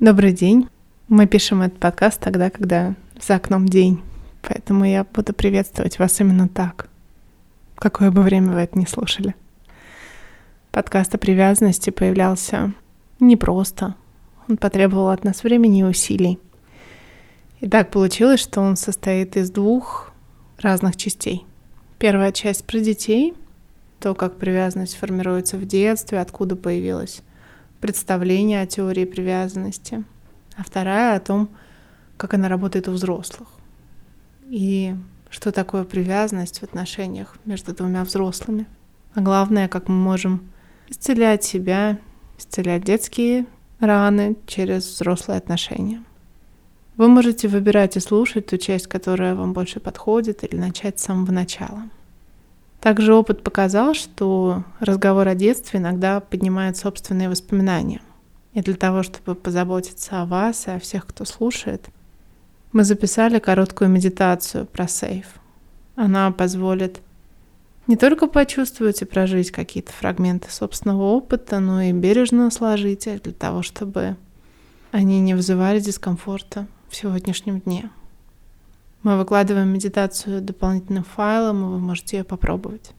Добрый день. Мы пишем этот подкаст тогда, когда за окном день. Поэтому я буду приветствовать вас именно так. Какое бы время вы это не слушали. Подкаст о привязанности появлялся непросто. Он потребовал от нас времени и усилий. И так получилось, что он состоит из двух разных частей. Первая часть про детей, то, как привязанность формируется в детстве, откуда появилась представление о теории привязанности, а вторая о том, как она работает у взрослых. И что такое привязанность в отношениях между двумя взрослыми. А главное, как мы можем исцелять себя, исцелять детские раны через взрослые отношения. Вы можете выбирать и слушать ту часть, которая вам больше подходит, или начать с самого начала. Также опыт показал, что разговор о детстве иногда поднимает собственные воспоминания. И для того, чтобы позаботиться о вас и о всех, кто слушает, мы записали короткую медитацию про сейф. Она позволит не только почувствовать и прожить какие-то фрагменты собственного опыта, но и бережно сложить их для того, чтобы они не вызывали дискомфорта в сегодняшнем дне. Мы выкладываем медитацию дополнительным файлом, и вы можете ее попробовать.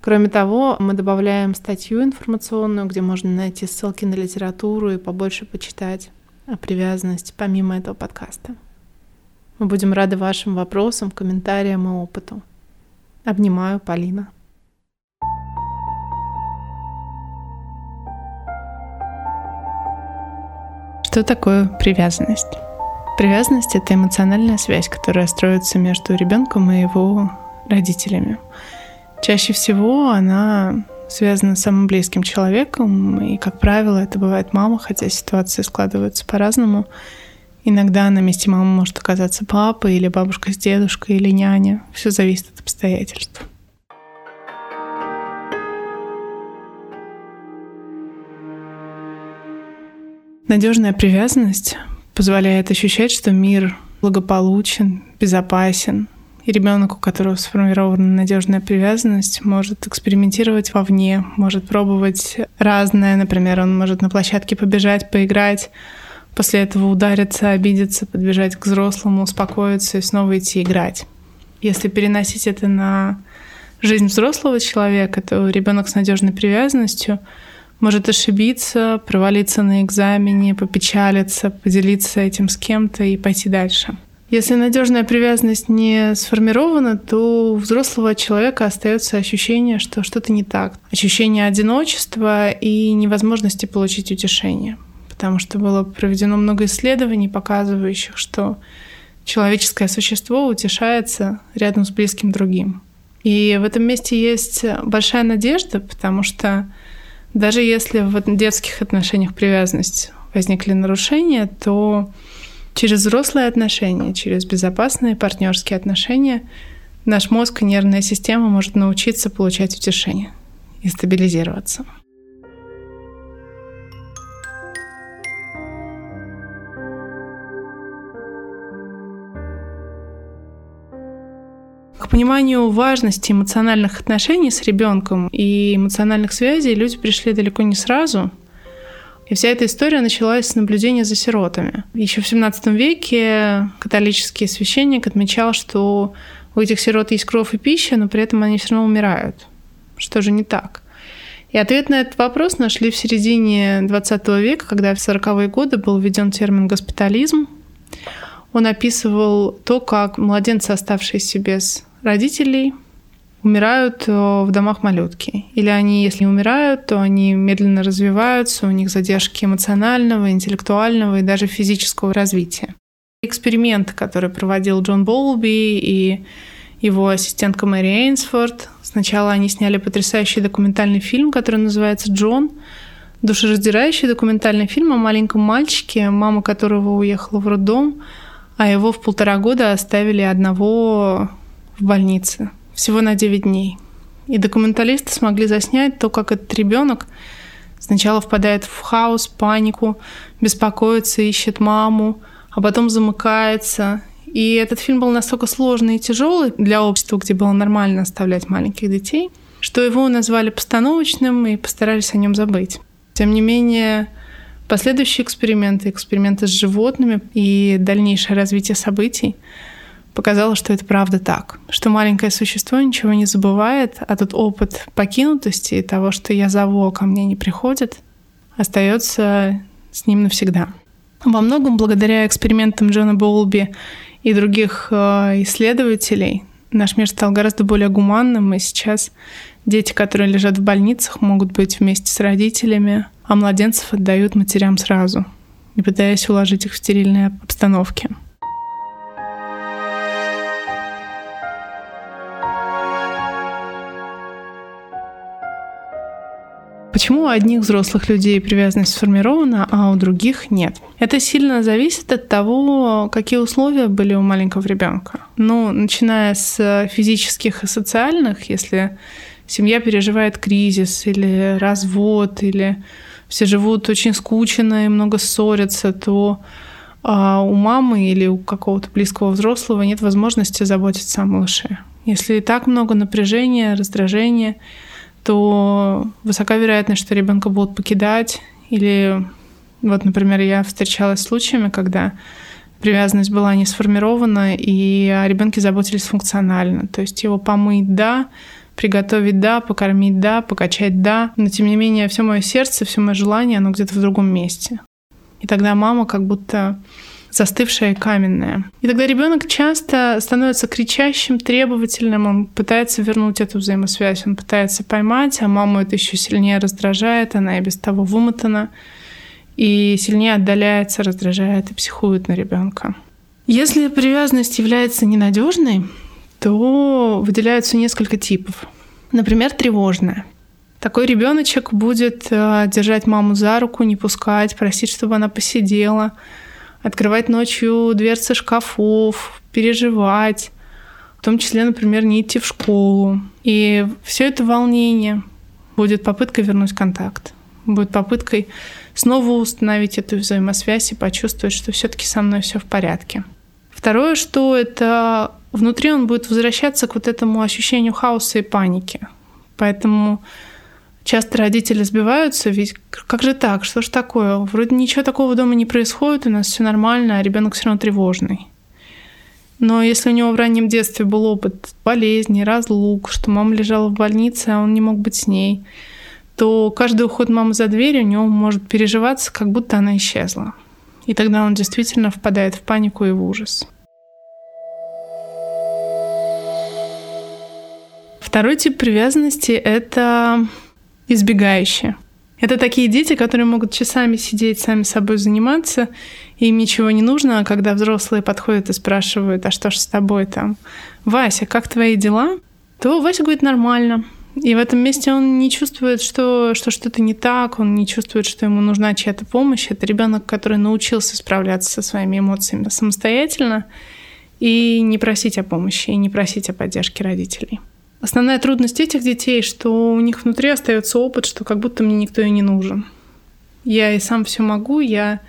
Кроме того, мы добавляем статью информационную, где можно найти ссылки на литературу и побольше почитать о привязанности помимо этого подкаста. Мы будем рады вашим вопросам, комментариям и опыту. Обнимаю, Полина. Что такое привязанность? Привязанность — это эмоциональная связь, которая строится между ребенком и его родителями. Чаще всего она связана с самым близким человеком, и, как правило, это бывает мама, хотя ситуации складываются по-разному. Иногда на месте мамы может оказаться папа или бабушка с дедушкой или няня. Все зависит от обстоятельств. Надежная привязанность позволяет ощущать, что мир благополучен, безопасен, и ребенок, у которого сформирована надежная привязанность, может экспериментировать вовне, может пробовать разное. Например, он может на площадке побежать, поиграть, после этого удариться, обидеться, подбежать к взрослому, успокоиться и снова идти играть. Если переносить это на жизнь взрослого человека, то ребенок с надежной привязанностью — может ошибиться, провалиться на экзамене, попечалиться, поделиться этим с кем-то и пойти дальше. Если надежная привязанность не сформирована, то у взрослого человека остается ощущение, что что-то не так. Ощущение одиночества и невозможности получить утешение. Потому что было проведено много исследований, показывающих, что человеческое существо утешается рядом с близким другим. И в этом месте есть большая надежда, потому что даже если в детских отношениях привязанность возникли нарушения, то через взрослые отношения, через безопасные партнерские отношения наш мозг и нервная система может научиться получать утешение и стабилизироваться. К пониманию важности эмоциональных отношений с ребенком и эмоциональных связей люди пришли далеко не сразу. И вся эта история началась с наблюдения за сиротами. Еще в 17 веке католический священник отмечал, что у этих сирот есть кровь и пища, но при этом они все равно умирают. Что же не так? И ответ на этот вопрос нашли в середине 20 века, когда в 40-е годы был введен термин «госпитализм». Он описывал то, как младенцы, оставшиеся без родителей умирают э, в домах малютки. Или они, если умирают, то они медленно развиваются, у них задержки эмоционального, интеллектуального и даже физического развития. Эксперименты, которые проводил Джон Болби и его ассистентка Мэри Эйнсфорд. Сначала они сняли потрясающий документальный фильм, который называется «Джон», душераздирающий документальный фильм о маленьком мальчике, мама которого уехала в роддом, а его в полтора года оставили одного в больнице всего на 9 дней. И документалисты смогли заснять то, как этот ребенок сначала впадает в хаос, панику, беспокоится, ищет маму, а потом замыкается. И этот фильм был настолько сложный и тяжелый для общества, где было нормально оставлять маленьких детей, что его назвали постановочным и постарались о нем забыть. Тем не менее, Последующие эксперименты, эксперименты с животными и дальнейшее развитие событий показало, что это правда так, что маленькое существо ничего не забывает, а тот опыт покинутости и того, что я зову, а ко мне не приходит, остается с ним навсегда. Во многом благодаря экспериментам Джона Боулби и других э, исследователей наш мир стал гораздо более гуманным, и сейчас дети, которые лежат в больницах, могут быть вместе с родителями, а младенцев отдают матерям сразу, не пытаясь уложить их в стерильные обстановки. Почему у одних взрослых людей привязанность сформирована, а у других нет? Это сильно зависит от того, какие условия были у маленького ребенка. Ну, начиная с физических и социальных, если семья переживает кризис или развод, или все живут очень скучно и много ссорятся, то а у мамы или у какого-то близкого взрослого нет возможности заботиться о малыше. Если и так много напряжения, раздражения, то высока вероятность, что ребенка будут покидать. Или вот, например, я встречалась с случаями, когда привязанность была не сформирована, и о ребенке заботились функционально. То есть его помыть, да, приготовить, да, покормить, да, покачать, да. Но, тем не менее, все мое сердце, все мое желание, оно где-то в другом месте. И тогда мама как будто застывшая и каменная. И тогда ребенок часто становится кричащим, требовательным, он пытается вернуть эту взаимосвязь, он пытается поймать, а маму это еще сильнее раздражает, она и без того вымотана, и сильнее отдаляется, раздражает и психует на ребенка. Если привязанность является ненадежной, то выделяются несколько типов. Например, тревожная. Такой ребеночек будет э, держать маму за руку, не пускать, просить, чтобы она посидела, открывать ночью дверцы шкафов, переживать, в том числе, например, не идти в школу. И все это волнение будет попыткой вернуть контакт, будет попыткой снова установить эту взаимосвязь и почувствовать, что все-таки со мной все в порядке. Второе, что это внутри он будет возвращаться к вот этому ощущению хаоса и паники. Поэтому часто родители сбиваются, ведь как же так, что ж такое? Вроде ничего такого дома не происходит, у нас все нормально, а ребенок все равно тревожный. Но если у него в раннем детстве был опыт болезни, разлук, что мама лежала в больнице, а он не мог быть с ней, то каждый уход мамы за дверь у него может переживаться, как будто она исчезла. И тогда он действительно впадает в панику и в ужас. Второй тип привязанности — это избегающие. Это такие дети, которые могут часами сидеть, сами собой заниматься, им ничего не нужно, а когда взрослые подходят и спрашивают, а что ж с тобой там? Вася, как твои дела? То Вася говорит нормально. И в этом месте он не чувствует, что, что что-то не так, он не чувствует, что ему нужна чья-то помощь. Это ребенок, который научился справляться со своими эмоциями самостоятельно и не просить о помощи, и не просить о поддержке родителей. Основная трудность этих детей, что у них внутри остается опыт, что как будто мне никто и не нужен. Я и сам все могу, я,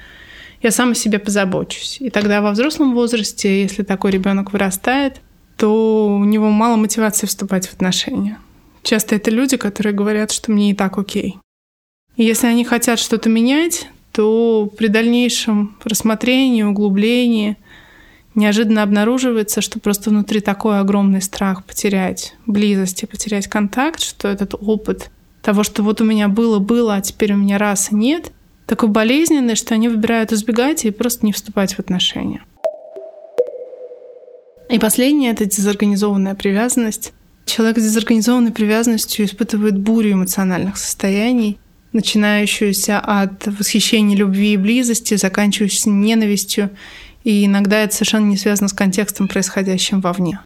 я сам о себе позабочусь. И тогда во взрослом возрасте, если такой ребенок вырастает, то у него мало мотивации вступать в отношения. Часто это люди, которые говорят, что мне и так окей. И если они хотят что-то менять, то при дальнейшем рассмотрении, углублении – неожиданно обнаруживается, что просто внутри такой огромный страх потерять близость и потерять контакт, что этот опыт того, что вот у меня было, было, а теперь у меня раз и нет, такой болезненный, что они выбирают избегать и просто не вступать в отношения. И последнее — это дезорганизованная привязанность. Человек с дезорганизованной привязанностью испытывает бурю эмоциональных состояний, начинающуюся от восхищения любви и близости, заканчивающуюся ненавистью и иногда это совершенно не связано с контекстом, происходящим вовне.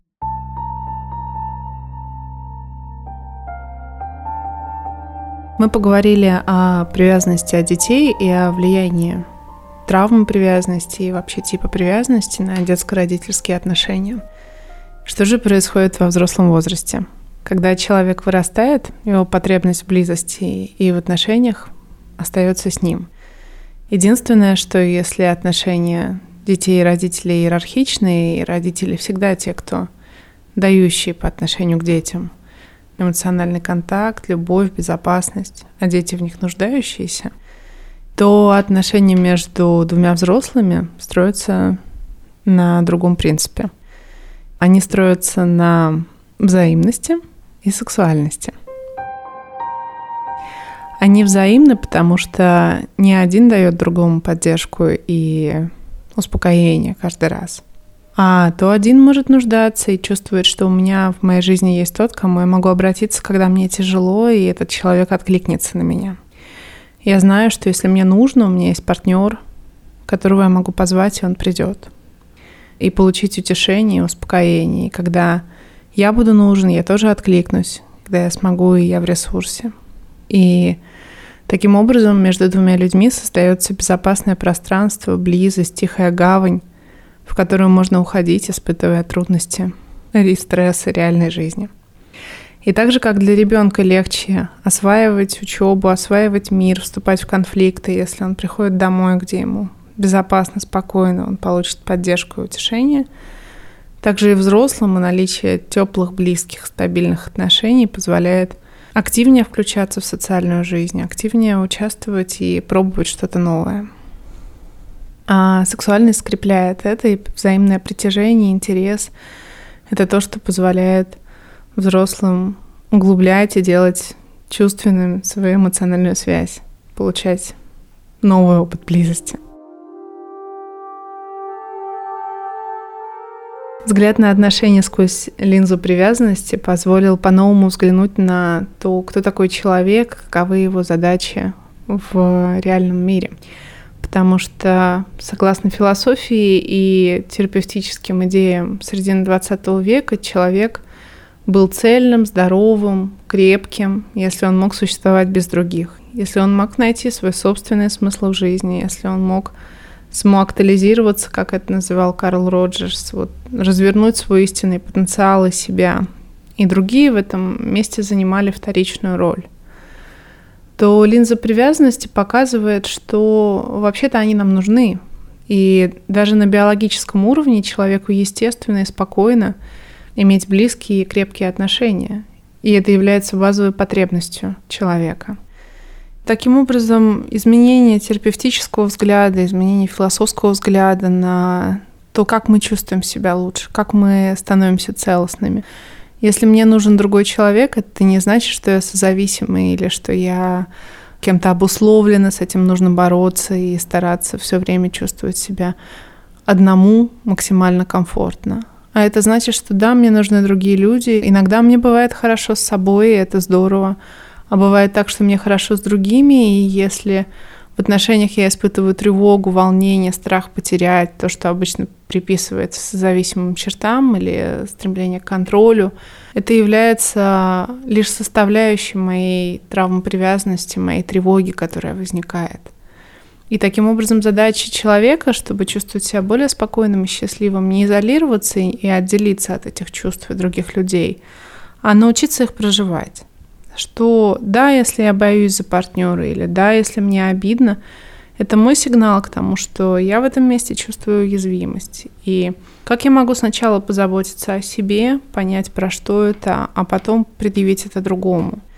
Мы поговорили о привязанности от детей и о влиянии травмы привязанности и вообще типа привязанности на детско-родительские отношения. Что же происходит во взрослом возрасте? Когда человек вырастает, его потребность в близости и в отношениях остается с ним. Единственное, что если отношения детей и родителей иерархичные, и родители всегда те, кто дающие по отношению к детям эмоциональный контакт, любовь, безопасность, а дети в них нуждающиеся. то отношения между двумя взрослыми строятся на другом принципе. Они строятся на взаимности и сексуальности. Они взаимны, потому что ни один дает другому поддержку и успокоение каждый раз. А то один может нуждаться и чувствует, что у меня в моей жизни есть тот, кому я могу обратиться, когда мне тяжело, и этот человек откликнется на меня. Я знаю, что если мне нужно, у меня есть партнер, которого я могу позвать, и он придет. И получить утешение успокоение. И когда я буду нужен, я тоже откликнусь, когда я смогу, и я в ресурсе. И таким образом между двумя людьми создается безопасное пространство, близость, тихая гавань, в которую можно уходить, испытывая трудности и стрессы реальной жизни. И так же, как для ребенка легче осваивать учебу, осваивать мир, вступать в конфликты, если он приходит домой, где ему безопасно, спокойно, он получит поддержку и утешение. Также и взрослому наличие теплых, близких, стабильных отношений позволяет активнее включаться в социальную жизнь, активнее участвовать и пробовать что-то новое. А сексуальность скрепляет это, и взаимное притяжение, интерес — это то, что позволяет взрослым углублять и делать чувственным свою эмоциональную связь, получать новый опыт близости. Взгляд на отношения сквозь линзу привязанности позволил по-новому взглянуть на то, кто такой человек, каковы его задачи в реальном мире. Потому что, согласно философии и терапевтическим идеям середины XX века, человек — был цельным, здоровым, крепким, если он мог существовать без других, если он мог найти свой собственный смысл в жизни, если он мог самоактуализироваться, как это называл Карл Роджерс, вот, развернуть свой истинный потенциал из себя. И другие в этом месте занимали вторичную роль то линза привязанности показывает, что вообще-то они нам нужны. И даже на биологическом уровне человеку естественно и спокойно иметь близкие и крепкие отношения. И это является базовой потребностью человека. Таким образом, изменение терапевтического взгляда, изменение философского взгляда на то, как мы чувствуем себя лучше, как мы становимся целостными. Если мне нужен другой человек, это не значит, что я созависимый или что я кем-то обусловлена, с этим нужно бороться и стараться все время чувствовать себя одному максимально комфортно. А это значит, что да, мне нужны другие люди. Иногда мне бывает хорошо с собой, и это здорово. А бывает так, что мне хорошо с другими, и если в отношениях я испытываю тревогу, волнение, страх потерять, то, что обычно приписывается зависимым чертам или стремление к контролю, это является лишь составляющей моей травмы привязанности, моей тревоги, которая возникает. И таким образом задача человека, чтобы чувствовать себя более спокойным и счастливым, не изолироваться и отделиться от этих чувств и других людей, а научиться их проживать. Что да, если я боюсь за партнера, или да, если мне обидно, это мой сигнал к тому, что я в этом месте чувствую уязвимость. И как я могу сначала позаботиться о себе, понять, про что это, а потом предъявить это другому –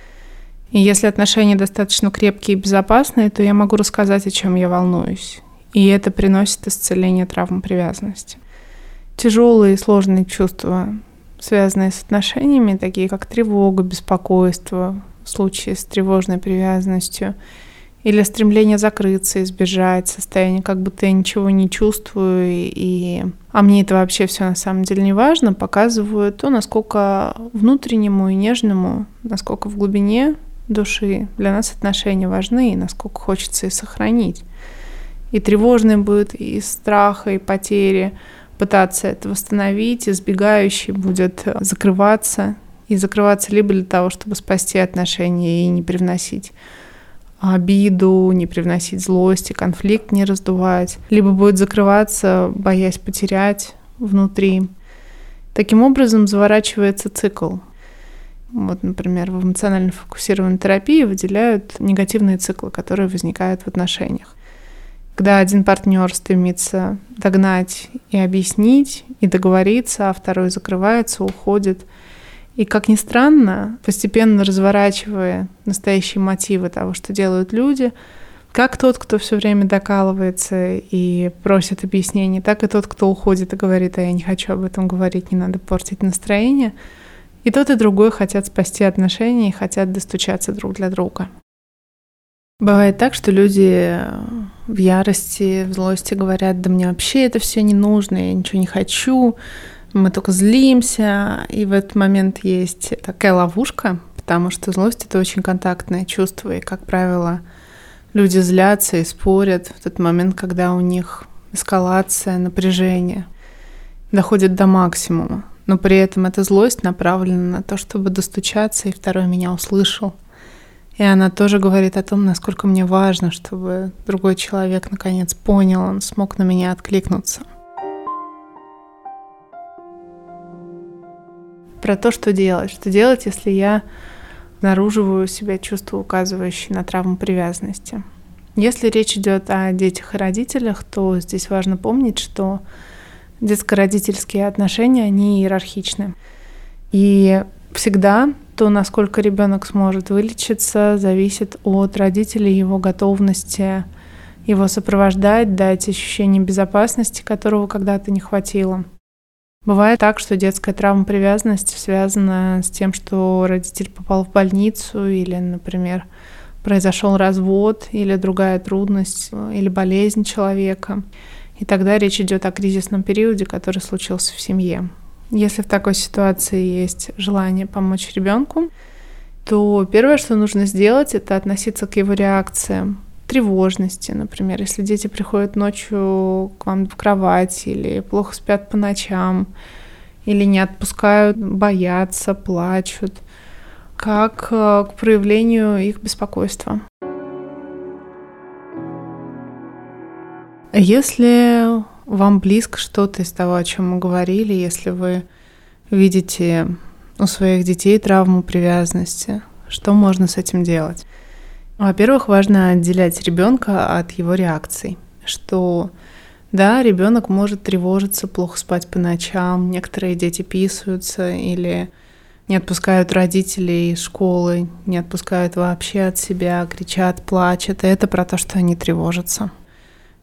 и если отношения достаточно крепкие и безопасные, то я могу рассказать, о чем я волнуюсь. И это приносит исцеление травм привязанности. Тяжелые и сложные чувства, связанные с отношениями, такие как тревога, беспокойство, в случае с тревожной привязанностью, или стремление закрыться, избежать состояние, как будто я ничего не чувствую, и а мне это вообще все на самом деле не важно, показывают то, насколько внутреннему и нежному, насколько в глубине души. Для нас отношения важны, и насколько хочется их сохранить. И тревожным будет и страха, и потери пытаться это восстановить, избегающий будет закрываться, и закрываться либо для того, чтобы спасти отношения и не привносить обиду, не привносить злость и конфликт не раздувать, либо будет закрываться, боясь потерять внутри. Таким образом заворачивается цикл. Вот, например, в эмоционально фокусированной терапии выделяют негативные циклы, которые возникают в отношениях. Когда один партнер стремится догнать и объяснить, и договориться, а второй закрывается, уходит. И, как ни странно, постепенно разворачивая настоящие мотивы того, что делают люди, Как тот, кто все время докалывается и просит объяснений, так и тот, кто уходит и говорит, а я не хочу об этом говорить, не надо портить настроение. И тот, и другой хотят спасти отношения и хотят достучаться друг для друга. Бывает так, что люди в ярости, в злости говорят, да мне вообще это все не нужно, я ничего не хочу, мы только злимся. И в этот момент есть такая ловушка, потому что злость — это очень контактное чувство, и, как правило, люди злятся и спорят в тот момент, когда у них эскалация, напряжение доходит до максимума. Но при этом эта злость направлена на то, чтобы достучаться, и второй меня услышал. И она тоже говорит о том, насколько мне важно, чтобы другой человек наконец понял, он смог на меня откликнуться. Про то, что делать. Что делать, если я обнаруживаю у себя чувство, указывающее на травму привязанности. Если речь идет о детях и родителях, то здесь важно помнить, что детско-родительские отношения, они иерархичны. И всегда то, насколько ребенок сможет вылечиться, зависит от родителей, его готовности его сопровождать, дать ощущение безопасности, которого когда-то не хватило. Бывает так, что детская травма привязанности связана с тем, что родитель попал в больницу или, например, произошел развод или другая трудность или болезнь человека. И тогда речь идет о кризисном периоде, который случился в семье. Если в такой ситуации есть желание помочь ребенку, то первое, что нужно сделать, это относиться к его реакциям, тревожности, например, если дети приходят ночью к вам в кровать или плохо спят по ночам, или не отпускают, боятся, плачут, как э, к проявлению их беспокойства. Если вам близко что-то из того, о чем мы говорили, если вы видите у своих детей травму привязанности, что можно с этим делать? Во-первых, важно отделять ребенка от его реакций, что да, ребенок может тревожиться, плохо спать по ночам, некоторые дети писаются или не отпускают родителей из школы, не отпускают вообще от себя, кричат, плачут. И это про то, что они тревожатся.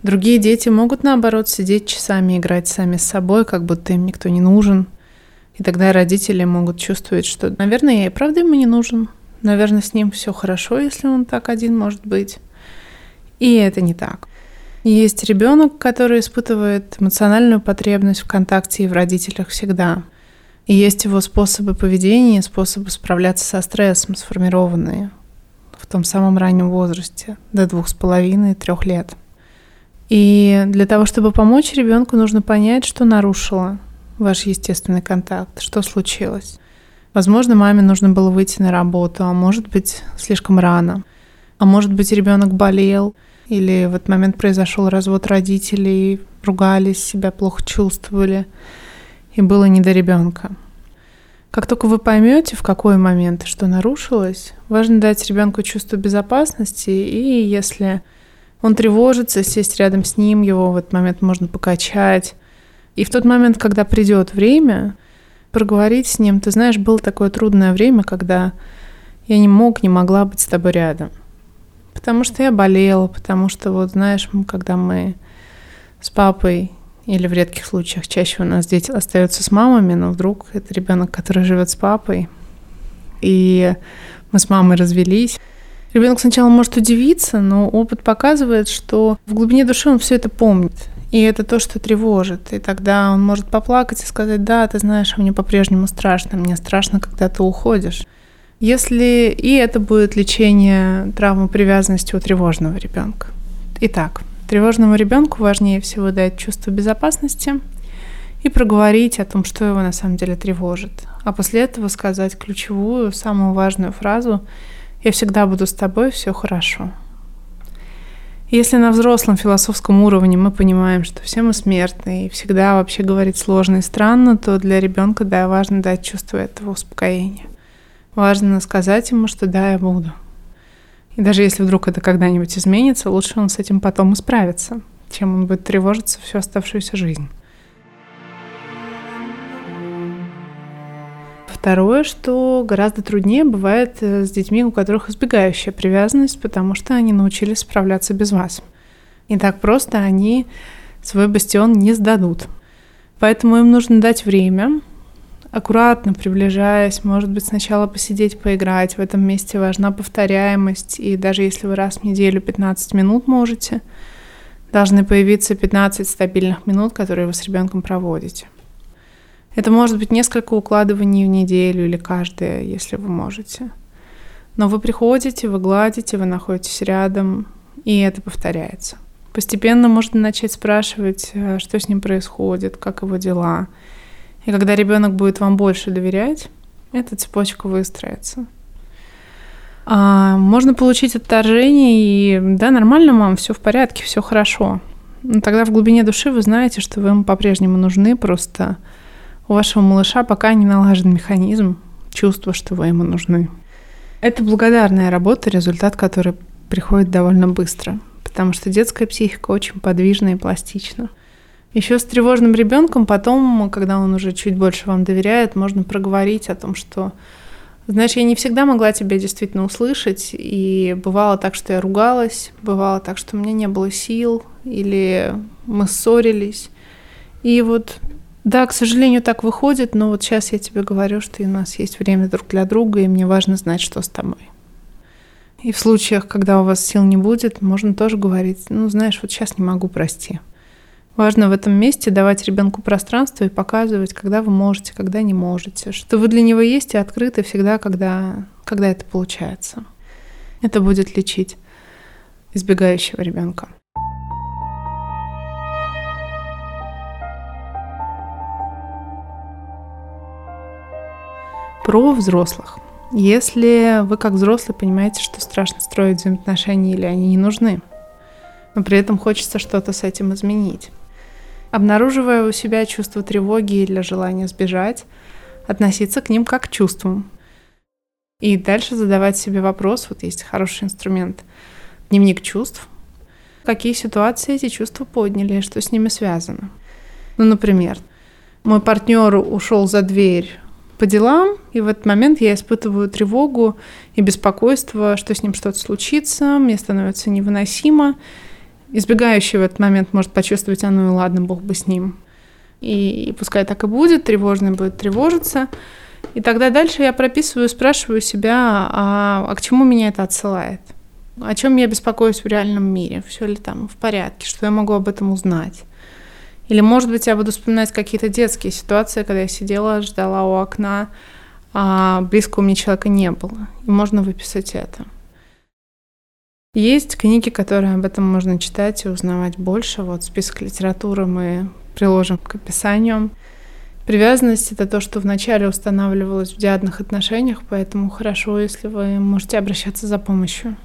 Другие дети могут, наоборот, сидеть часами, играть сами с собой, как будто им никто не нужен. И тогда родители могут чувствовать, что, наверное, я и правда ему не нужен. Наверное, с ним все хорошо, если он так один может быть. И это не так. Есть ребенок, который испытывает эмоциональную потребность в контакте и в родителях всегда. И есть его способы поведения, способы справляться со стрессом, сформированные в том самом раннем возрасте, до двух с половиной, трех лет. И для того, чтобы помочь ребенку, нужно понять, что нарушило ваш естественный контакт, что случилось. Возможно, маме нужно было выйти на работу, а может быть, слишком рано. А может быть, ребенок болел, или в этот момент произошел развод родителей, ругались, себя плохо чувствовали, и было не до ребенка. Как только вы поймете, в какой момент что нарушилось, важно дать ребенку чувство безопасности, и если он тревожится, сесть рядом с ним, его в этот момент можно покачать. И в тот момент, когда придет время, проговорить с ним. Ты знаешь, было такое трудное время, когда я не мог, не могла быть с тобой рядом. Потому что я болела, потому что, вот знаешь, когда мы с папой, или в редких случаях чаще у нас дети остаются с мамами, но вдруг это ребенок, который живет с папой, и мы с мамой развелись, Ребенок сначала может удивиться, но опыт показывает, что в глубине души он все это помнит. И это то, что тревожит. И тогда он может поплакать и сказать, да, ты знаешь, мне по-прежнему страшно, мне страшно, когда ты уходишь. Если и это будет лечение травмы привязанности у тревожного ребенка. Итак, тревожному ребенку важнее всего дать чувство безопасности и проговорить о том, что его на самом деле тревожит. А после этого сказать ключевую, самую важную фразу – я всегда буду с тобой, все хорошо. Если на взрослом философском уровне мы понимаем, что все мы смертны и всегда вообще говорить сложно и странно, то для ребенка, да, важно дать чувство этого успокоения. Важно сказать ему, что да, я буду. И даже если вдруг это когда-нибудь изменится, лучше он с этим потом исправится, чем он будет тревожиться всю оставшуюся жизнь. Второе, что гораздо труднее бывает э, с детьми, у которых избегающая привязанность, потому что они научились справляться без вас. И так просто они свой бастион не сдадут. Поэтому им нужно дать время, аккуратно приближаясь, может быть, сначала посидеть, поиграть. В этом месте важна повторяемость, и даже если вы раз в неделю 15 минут можете, должны появиться 15 стабильных минут, которые вы с ребенком проводите. Это может быть несколько укладываний в неделю или каждое, если вы можете. Но вы приходите, вы гладите, вы находитесь рядом, и это повторяется. Постепенно можно начать спрашивать, э, что с ним происходит, как его дела – и когда ребенок будет вам больше доверять, эта цепочка выстроится. А, можно получить отторжение и да, нормально, мам, все в порядке, все хорошо. Но тогда в глубине души вы знаете, что вы ему по-прежнему нужны, просто у вашего малыша пока не налажен механизм чувства, что вы ему нужны. Это благодарная работа, результат которой приходит довольно быстро, потому что детская психика очень подвижна и пластична. Еще с тревожным ребенком потом, когда он уже чуть больше вам доверяет, можно проговорить о том, что знаешь, я не всегда могла тебя действительно услышать, и бывало так, что я ругалась, бывало так, что у меня не было сил, или мы ссорились. И вот, да, к сожалению, так выходит, но вот сейчас я тебе говорю, что у нас есть время друг для друга, и мне важно знать, что с тобой. И в случаях, когда у вас сил не будет, можно тоже говорить, ну, знаешь, вот сейчас не могу, прости. Важно в этом месте давать ребенку пространство и показывать, когда вы можете, когда не можете, что вы для него есть и открыты всегда, когда, когда это получается. Это будет лечить избегающего ребенка. Про взрослых. Если вы как взрослый понимаете, что страшно строить взаимоотношения или они не нужны, но при этом хочется что-то с этим изменить, обнаруживая у себя чувство тревоги или желания сбежать, относиться к ним как к чувствам. И дальше задавать себе вопрос, вот есть хороший инструмент, дневник чувств, какие ситуации эти чувства подняли, что с ними связано. Ну, например, мой партнер ушел за дверь по делам, и в этот момент я испытываю тревогу и беспокойство, что с ним что-то случится, мне становится невыносимо, избегающий в этот момент может почувствовать, а ну и ладно, бог бы с ним. И, и пускай так и будет, тревожный будет тревожиться. И тогда дальше я прописываю, спрашиваю себя, а, а к чему меня это отсылает? О чем я беспокоюсь в реальном мире? Все ли там в порядке? Что я могу об этом узнать? Или, может быть, я буду вспоминать какие-то детские ситуации, когда я сидела, ждала у окна, а близко у меня человека не было. И можно выписать это. Есть книги, которые об этом можно читать и узнавать больше. Вот список литературы мы приложим к описанию. Привязанность — это то, что вначале устанавливалось в диадных отношениях, поэтому хорошо, если вы можете обращаться за помощью.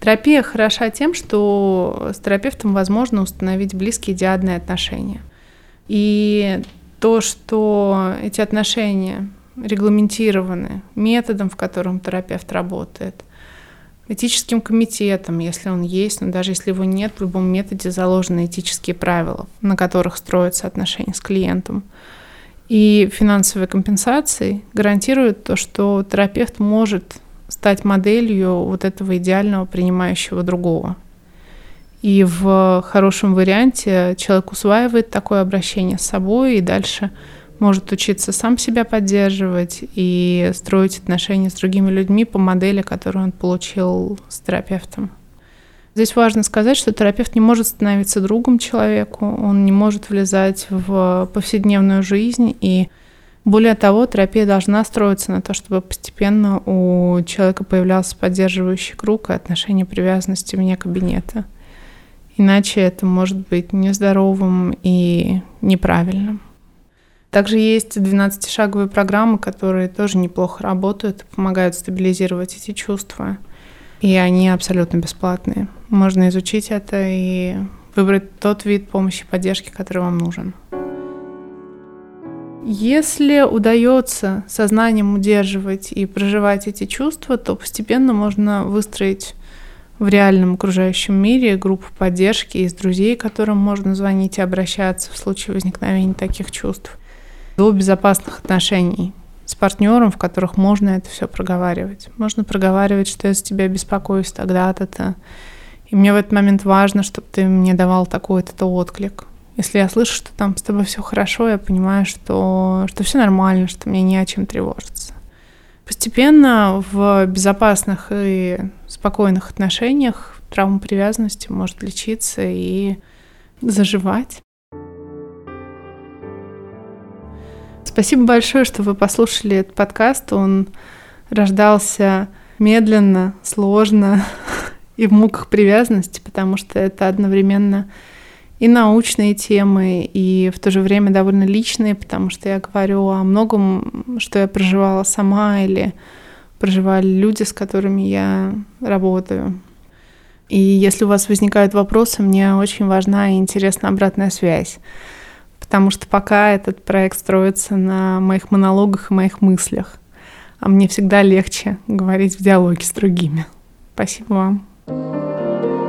Терапия хороша тем, что с терапевтом возможно установить близкие диадные отношения. И то, что эти отношения регламентированы методом, в котором терапевт работает, этическим комитетом, если он есть, но даже если его нет, в любом методе заложены этические правила, на которых строятся отношения с клиентом. И финансовые компенсации гарантируют то, что терапевт может стать моделью вот этого идеального принимающего другого. И в хорошем варианте человек усваивает такое обращение с собой и дальше может учиться сам себя поддерживать и строить отношения с другими людьми по модели, которую он получил с терапевтом. Здесь важно сказать, что терапевт не может становиться другом человеку, он не может влезать в повседневную жизнь, и более того, терапия должна строиться на то, чтобы постепенно у человека появлялся поддерживающий круг и отношения привязанности вне кабинета. Иначе это может быть нездоровым и неправильным. Также есть 12-шаговые программы, которые тоже неплохо работают, помогают стабилизировать эти чувства. И они абсолютно бесплатные. Можно изучить это и выбрать тот вид помощи и поддержки, который вам нужен. Если удается сознанием удерживать и проживать эти чувства, то постепенно можно выстроить в реальном окружающем мире группу поддержки из друзей, которым можно звонить и обращаться в случае возникновения таких чувств до безопасных отношений с партнером, в которых можно это все проговаривать. Можно проговаривать, что я за тебя беспокоюсь тогда-то-то. И мне в этот момент важно, чтобы ты мне давал такой-то отклик. Если я слышу, что там с тобой все хорошо, я понимаю, что, что все нормально, что мне не о чем тревожиться. Постепенно в безопасных и спокойных отношениях травма привязанности может лечиться и заживать. Спасибо большое, что вы послушали этот подкаст. Он рождался медленно, сложно и в муках привязанности, потому что это одновременно и научные темы, и в то же время довольно личные, потому что я говорю о многом, что я проживала сама или проживали люди, с которыми я работаю. И если у вас возникают вопросы, мне очень важна и интересна обратная связь потому что пока этот проект строится на моих монологах и моих мыслях, а мне всегда легче говорить в диалоге с другими. Спасибо вам.